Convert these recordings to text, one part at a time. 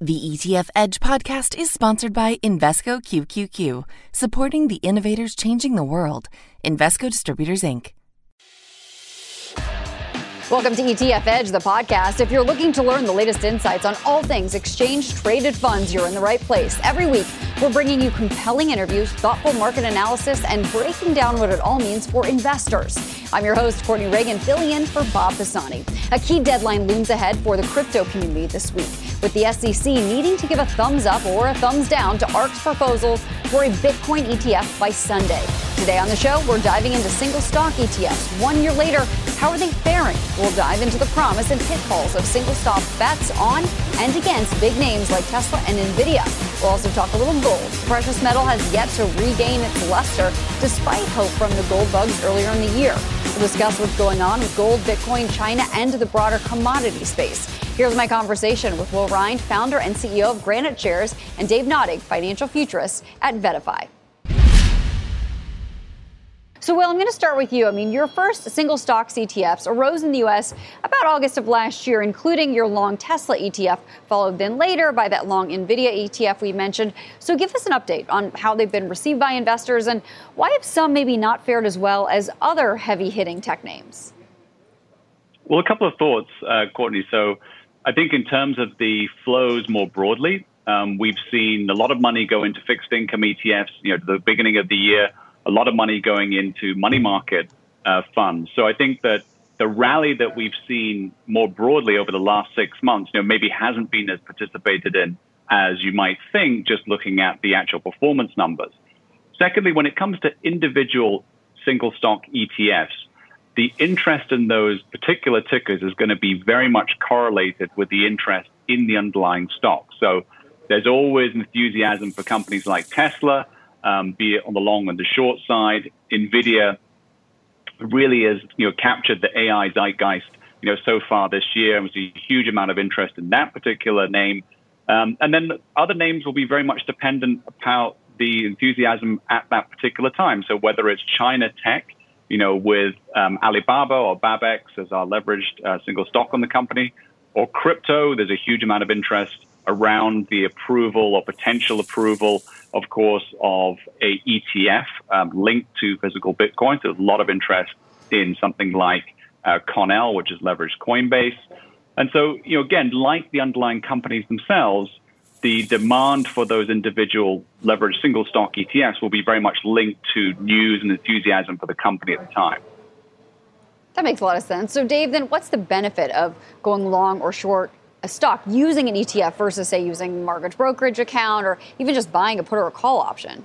The ETF Edge podcast is sponsored by Invesco QQQ, supporting the innovators changing the world. Invesco Distributors, Inc. Welcome to ETF Edge, the podcast. If you're looking to learn the latest insights on all things exchange traded funds, you're in the right place. Every week, we're bringing you compelling interviews, thoughtful market analysis, and breaking down what it all means for investors. I'm your host, Courtney Reagan, filling in for Bob Pisani. A key deadline looms ahead for the crypto community this week, with the SEC needing to give a thumbs up or a thumbs down to ARK's proposals for a Bitcoin ETF by Sunday. Today on the show, we're diving into single stock ETFs. One year later, how are they faring? We'll dive into the promise and pitfalls of single stock bets on and against big names like Tesla and Nvidia. We'll also talk a little gold. Precious metal has yet to regain its luster despite hope from the gold bugs earlier in the year. We'll discuss what's going on with gold, Bitcoin, China, and the broader commodity space. Here's my conversation with Will Rhind, founder and CEO of GraniteShares, and Dave Nadig, financial futurist at VettaFi. So, Will, I'm going to start with you. I mean, your first single stock ETFs arose in the U.S. about August of last year, including your long Tesla ETF, followed then later by that long NVIDIA ETF we mentioned. So, give us an update on how they've been received by investors and why have some maybe not fared as well as other heavy hitting tech names? Well, a couple of thoughts, uh, Courtney. So, I think in terms of the flows more broadly, um, we've seen a lot of money go into fixed income ETFs. You know, the beginning of the year a lot of money going into money market uh, funds. So I think that the rally that we've seen more broadly over the last six months, you know, maybe hasn't been as participated in as you might think, just looking at the actual performance numbers. Secondly, when it comes to individual single stock ETFs, the interest in those particular tickers is going to be very much correlated with the interest in the underlying stock. So there's always enthusiasm for companies like Tesla um, be it on the long and the short side. NVIDIA really has you know captured the AI zeitgeist you know so far this year. There's a huge amount of interest in that particular name, um, and then other names will be very much dependent about the enthusiasm at that particular time. So whether it's China tech, you know, with um, Alibaba or Babex as our leveraged uh, single stock on the company, or crypto, there's a huge amount of interest around the approval or potential approval, of course, of a ETF um, linked to physical Bitcoin. So there's a lot of interest in something like uh, CONL, which is leveraged Coinbase. And so, you know, again, like the underlying companies themselves, the demand for those individual leveraged single stock ETFs will be very much linked to news and enthusiasm for the company at the time. That makes a lot of sense. So, Dave, then what's the benefit of going long or short a stock using an ETF versus, say, using a mortgage brokerage account or even just buying a put or a call option?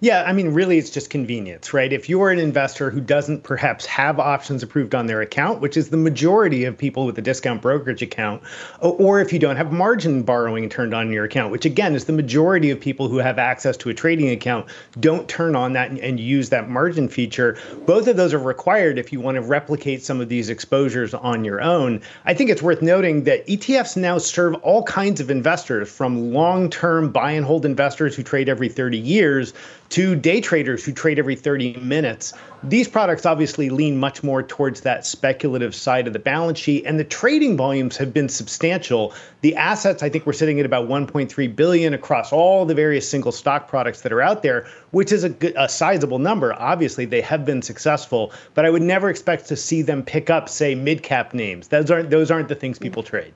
Yeah, I mean, really, it's just convenience, right? If you're an investor who doesn't perhaps have options approved on their account, which is the majority of people with a discount brokerage account, or if you don't have margin borrowing turned on in your account, which again is the majority of people who have access to a trading account, don't turn on that and, and use that margin feature. Both of those are required if you want to replicate some of these exposures on your own. I think it's worth noting that ETFs now serve all kinds of investors, from long term buy and hold investors who trade every 30 years to day traders who trade every 30 minutes. These products obviously lean much more towards that speculative side of the balance sheet, and the trading volumes have been substantial. The assets, I think, we're sitting at about 1.3 billion across all the various single stock products that are out there, which is a, a sizable number. Obviously, they have been successful, but I would never expect to see them pick up, say, mid cap names. Those aren't those aren't the things people trade.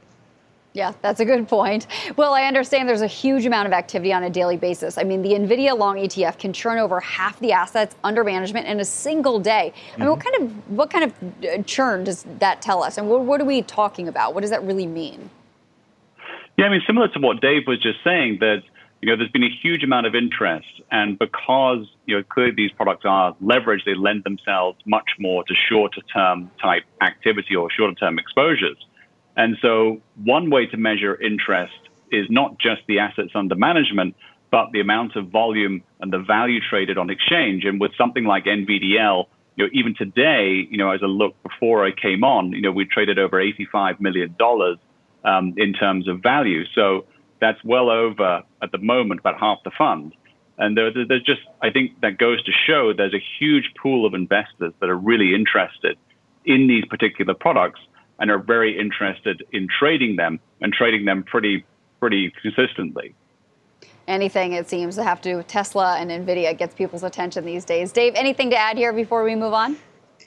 Yeah, that's a good point. Well, I understand there's a huge amount of activity on a daily basis. I mean, the NVIDIA long ETF can churn over half the assets under management in a single day. I mean, mm-hmm. what kind of what kind of uh, churn does that tell us? And what, what are we talking about? What does that really mean? Yeah, I mean, similar to what Dave was just saying, that you know, there's been a huge amount of interest, and because you know, clearly these products are leveraged, they lend themselves much more to shorter term type activity or shorter term exposures. And so, one way to measure interest is not just the assets under management, but the amount of volume and the value traded on exchange. And with something like NVDL, you know, even today, you know, as I look before I came on, you know, we traded over $85 million um, in terms of value. So that's well over, at the moment, about half the fund. And there, there's just, I think that goes to show there's a huge pool of investors that are really interested in these particular products and are very interested in trading them and trading them pretty pretty consistently. Anything, it seems, to have to do with Tesla and NVIDIA gets people's attention these days. Dave, anything to add here before we move on?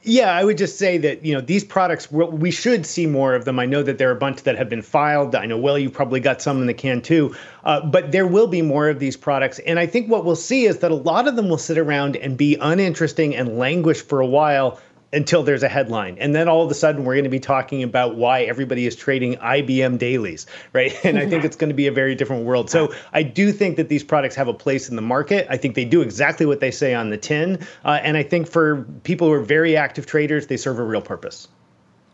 Yeah, I would just say that you know these products we should see more of them. I know that there are a bunch that have been filed. I know well you probably got some in the can too, uh, but there will be more of these products. And I think what we'll see is that a lot of them will sit around and be uninteresting and languish for a while until there's a headline. And then all of a sudden, we're going to be talking about why everybody is trading IBM dailies, right? And I think it's going to be a very different world. So I do think that these products have a place in the market. I think they do exactly what they say on the tin. Uh, and I think for people who are very active traders, they serve a real purpose.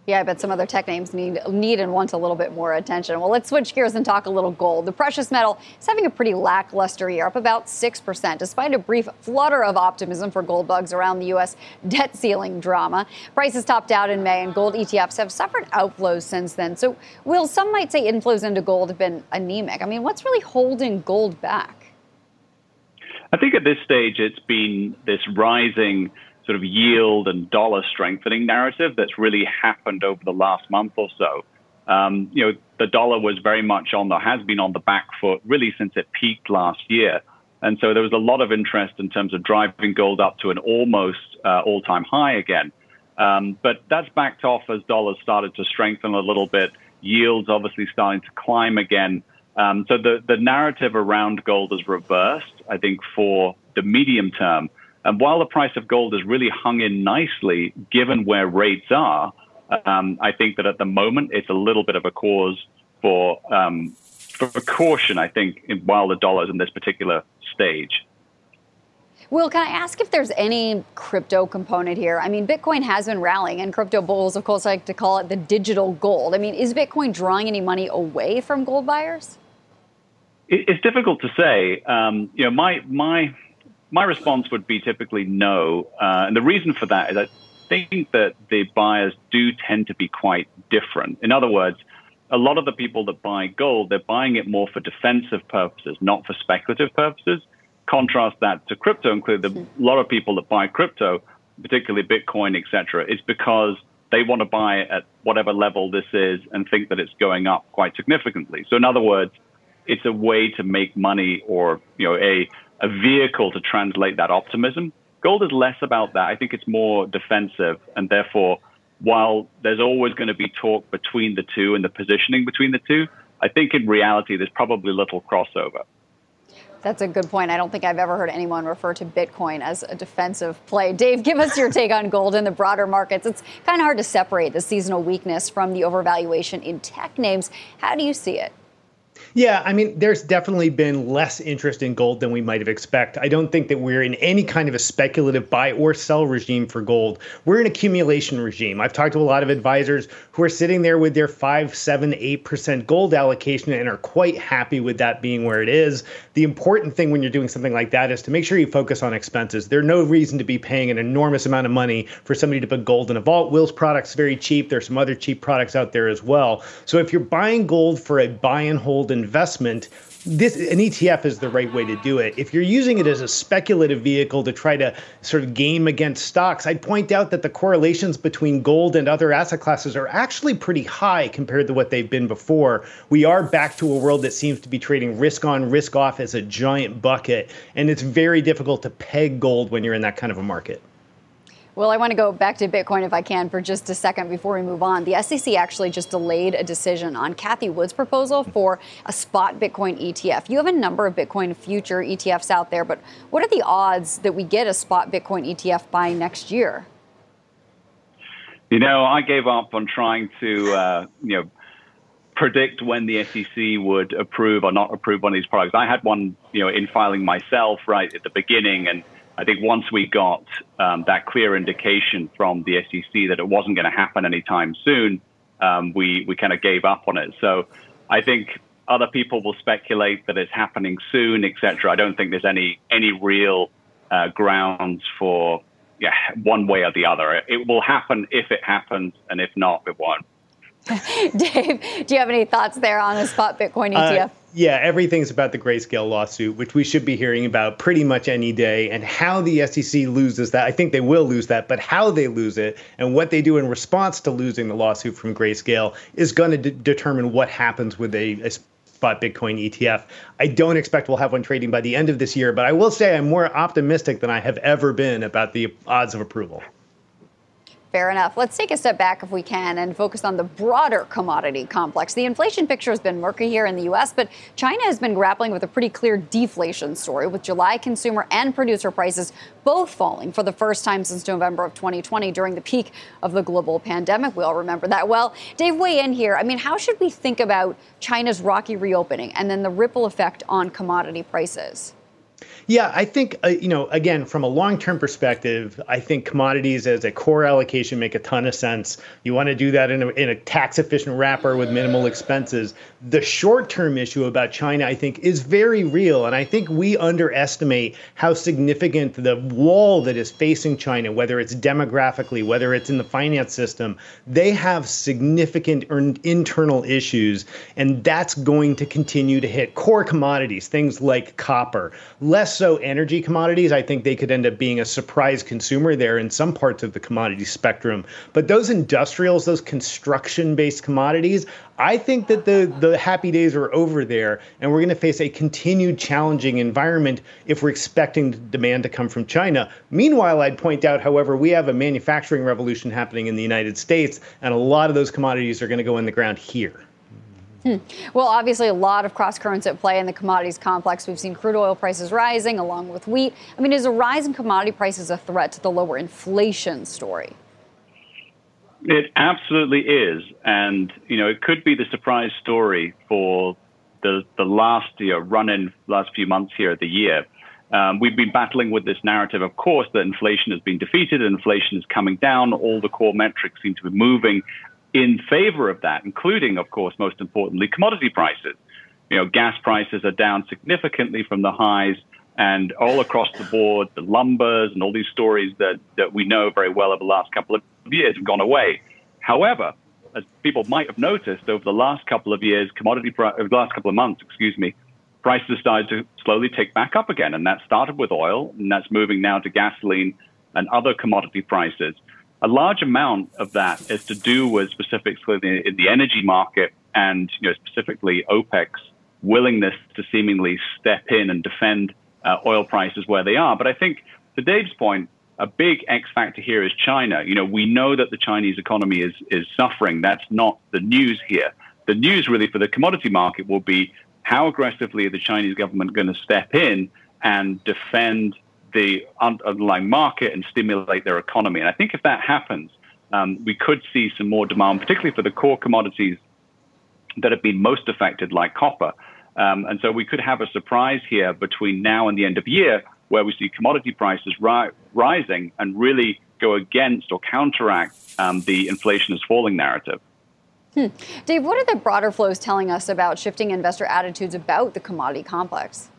Yeah, I bet some other tech names need need and want a little bit more attention. Well, let's switch gears and talk a little gold. The precious metal is having a pretty lackluster year, up about 6%, despite a brief flutter of optimism for gold bugs around the U.S. debt ceiling drama. Prices topped out in May, and gold ETFs have suffered outflows since then. So, Will, some might say inflows into gold have been anemic. I mean, what's really holding gold back? I think at this stage, it's been this rising sort of yield and dollar strengthening narrative that's really happened over the last month or so. Um, you know, the dollar was very much on the has been on the back foot really since it peaked last year, and so there was a lot of interest in terms of driving gold up to an almost uh, all-time high again. Um, but that's backed off as dollars started to strengthen a little bit. Yields obviously starting to climb again. Um, so the the narrative around gold is reversed. I think for the medium term. And while the price of gold has really hung in nicely, given where rates are, um, I think that at the moment it's a little bit of a cause for um, for caution. I think while the dollar is in this particular stage. Will, can I ask if there's any crypto component here? I mean, Bitcoin has been rallying, and crypto bulls, of course, like to call it the digital gold. I mean, is Bitcoin drawing any money away from gold buyers? It's difficult to say. Um, you know, my my my response would be typically no. Uh, and the reason for that is I think that the buyers do tend to be quite different. In other words, a lot of the people that buy gold, they're buying it more for defensive purposes, not for speculative purposes. Contrast that to crypto, include the, a lot of people that buy crypto, particularly Bitcoin, etc., is because they want to buy it at whatever level this is and think that it's going up quite significantly. So, in other words, it's a way to make money or you know a a vehicle to translate that optimism. Gold is less about that. I think it's more defensive, and therefore, while there's always going to be talk between the two and the positioning between the two, I think in reality there's probably little crossover. That's a good point. I don't think I've ever heard anyone refer to Bitcoin as a defensive play. Dave, give us your take on gold in the broader markets. It's kind of hard to separate the seasonal weakness from the overvaluation in tech names. How do you see it? Yeah, I mean, there's definitely been less interest in gold than we might have expected. I don't think that we're in any kind of a speculative buy or sell regime for gold. We're an accumulation regime. I've talked to a lot of advisors who are sitting there with their five, seven, eight percent gold allocation and are quite happy with that being where it is. The important thing when you're doing something like that is to make sure you focus on expenses. There's no reason to be paying an enormous amount of money for somebody to put gold in a vault. Will's product's very cheap. There's some other cheap products out there as well. So if you're buying gold for a buy and hold investment, this an ETF is the right way to do it. If you're using it as a speculative vehicle to try to sort of game against stocks, I'd point out that the correlations between gold and other asset classes are actually pretty high compared to what they've been before. We are back to a world that seems to be trading risk on, risk off as a giant bucket, and it's very difficult to peg gold when you're in that kind of a market. Well, I want to go back to Bitcoin if I can for just a second before we move on. The SEC actually just delayed a decision on Cathie Wood's proposal for a spot Bitcoin ETF. You have a number of Bitcoin future ETFs out there, but what are the odds that we get a spot Bitcoin ETF by next year? You know, I gave up on trying to, uh, you know, predict when the SEC would approve or not approve one of these products. I had one, you know, in filing myself right at the beginning and I think once we got um, that clear indication from the SEC that it wasn't going to happen anytime soon, um, we we kind of gave up on it. So I think other people will speculate that it's happening soon, etc. I don't think there's any any real uh, grounds for yeah one way or the other. It will happen if it happens, and if not, it won't. Dave, do you have any thoughts there on the spot Bitcoin ETF? Uh, yeah, everything's about the Grayscale lawsuit, which we should be hearing about pretty much any day, and how the SEC loses that. I think they will lose that, but how they lose it and what they do in response to losing the lawsuit from Grayscale is going to de- determine what happens with a, a spot Bitcoin ETF. I don't expect we'll have one trading by the end of this year, but I will say I'm more optimistic than I have ever been about the odds of approval. Fair enough. Let's take a step back if we can and focus on the broader commodity complex. The inflation picture has been murky here in the U.S., but China has been grappling with a pretty clear deflation story, with July consumer and producer prices both falling for the first time since November of 2020 during the peak of the global pandemic. We all remember that well. Dave, weigh in here. I mean, how should we think about China's rocky reopening and then the ripple effect on commodity prices? Yeah, I think, uh, you know, again, from a long term perspective, I think commodities as a core allocation make a ton of sense. You want to do that in a, in a tax efficient wrapper with minimal expenses. The short term issue about China, I think, is very real. And I think we underestimate how significant the wall that is facing China, whether it's demographically, whether it's in the finance system, they have significant internal issues. And that's going to continue to hit core commodities, things like copper less so energy commodities. I think they could end up being a surprise consumer there in some parts of the commodity spectrum. But those industrials, those construction based commodities, I think that the, the happy days are over there, and we're going to face a continued challenging environment if we're expecting demand to come from China. Meanwhile, I'd point out, however, we have a manufacturing revolution happening in the United States, and a lot of those commodities are going to go in the ground here. Hmm. Well, obviously, a lot of cross currents at play in the commodities complex. We've seen crude oil prices rising along with wheat. I mean, is a rise in commodity prices a threat to the lower inflation story? It absolutely is. And, you know, it could be the surprise story for the, the last you know, run in last few months here of the year. Um, we've been battling with this narrative, of course, that inflation has been defeated, inflation is coming down, all the core metrics seem to be moving in favor of that, including, of course, most importantly, commodity prices. You know, gas prices are down significantly from the highs, and all across the board, the lumbers and all these stories that, that we know very well over the last couple of years have gone away. However, as people might have noticed over the last couple of years, commodity pri- over the last couple of months, excuse me, prices started to slowly take back up again, and that started with oil, and that's moving now to gasoline and other commodity prices a large amount of that is to do with specifically the, in the energy market and you know specifically OPEC's willingness to seemingly step in and defend uh, oil prices where they are. But I think to Dave's point, a big X factor here is China. You know, we know that the Chinese economy is is suffering. That's not the news here. The news really for the commodity market will be how aggressively the Chinese government going to step in and defend the underlying market and stimulate their economy. And I think if that happens, um, we could see some more demand, particularly for the core commodities that have been most affected, like copper. Um, and so we could have a surprise here between now and the end of year where we see commodity prices ri- rising and really go against or counteract um, the inflation is falling narrative. Hmm. Dave, what are the broader flows telling us about shifting investor attitudes about the commodity complex?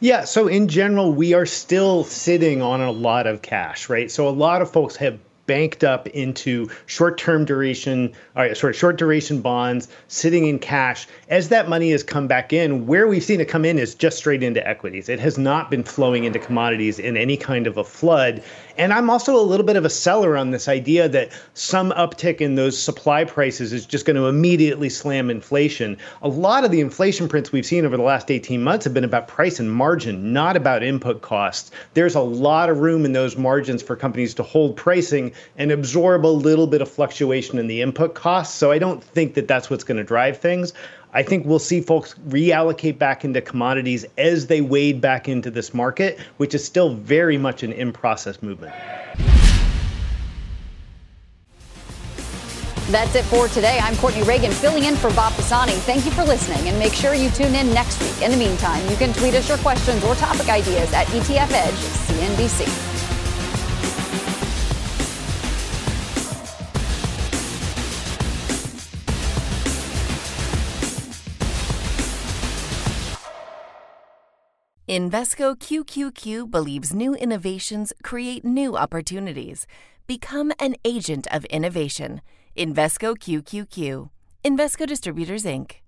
Yeah. So in general, we are still sitting on a lot of cash, right? So a lot of folks have banked up into short-term duration, or short duration bonds sitting in cash. As that money has come back in, where we've seen it come in is just straight into equities. It has not been flowing into commodities in any kind of a flood. And I'm also a little bit of a seller on this idea that some uptick in those supply prices is just going to immediately slam inflation. A lot of the inflation prints we've seen over the last 18 months have been about price and margin, not about input costs. There's a lot of room in those margins for companies to hold pricing and absorb a little bit of fluctuation in the input costs. So I don't think that that's what's going to drive things. I think we'll see folks reallocate back into commodities as they wade back into this market, which is still very much an in process movement. That's it for today. I'm Courtney Reagan filling in for Bob Pisani. Thank you for listening and make sure you tune in next week. In the meantime, you can tweet us your questions or topic ideas at ETF Edge CNBC. Invesco QQQ believes new innovations create new opportunities. Become an agent of innovation. Invesco QQQ. Invesco Distributors, Inc.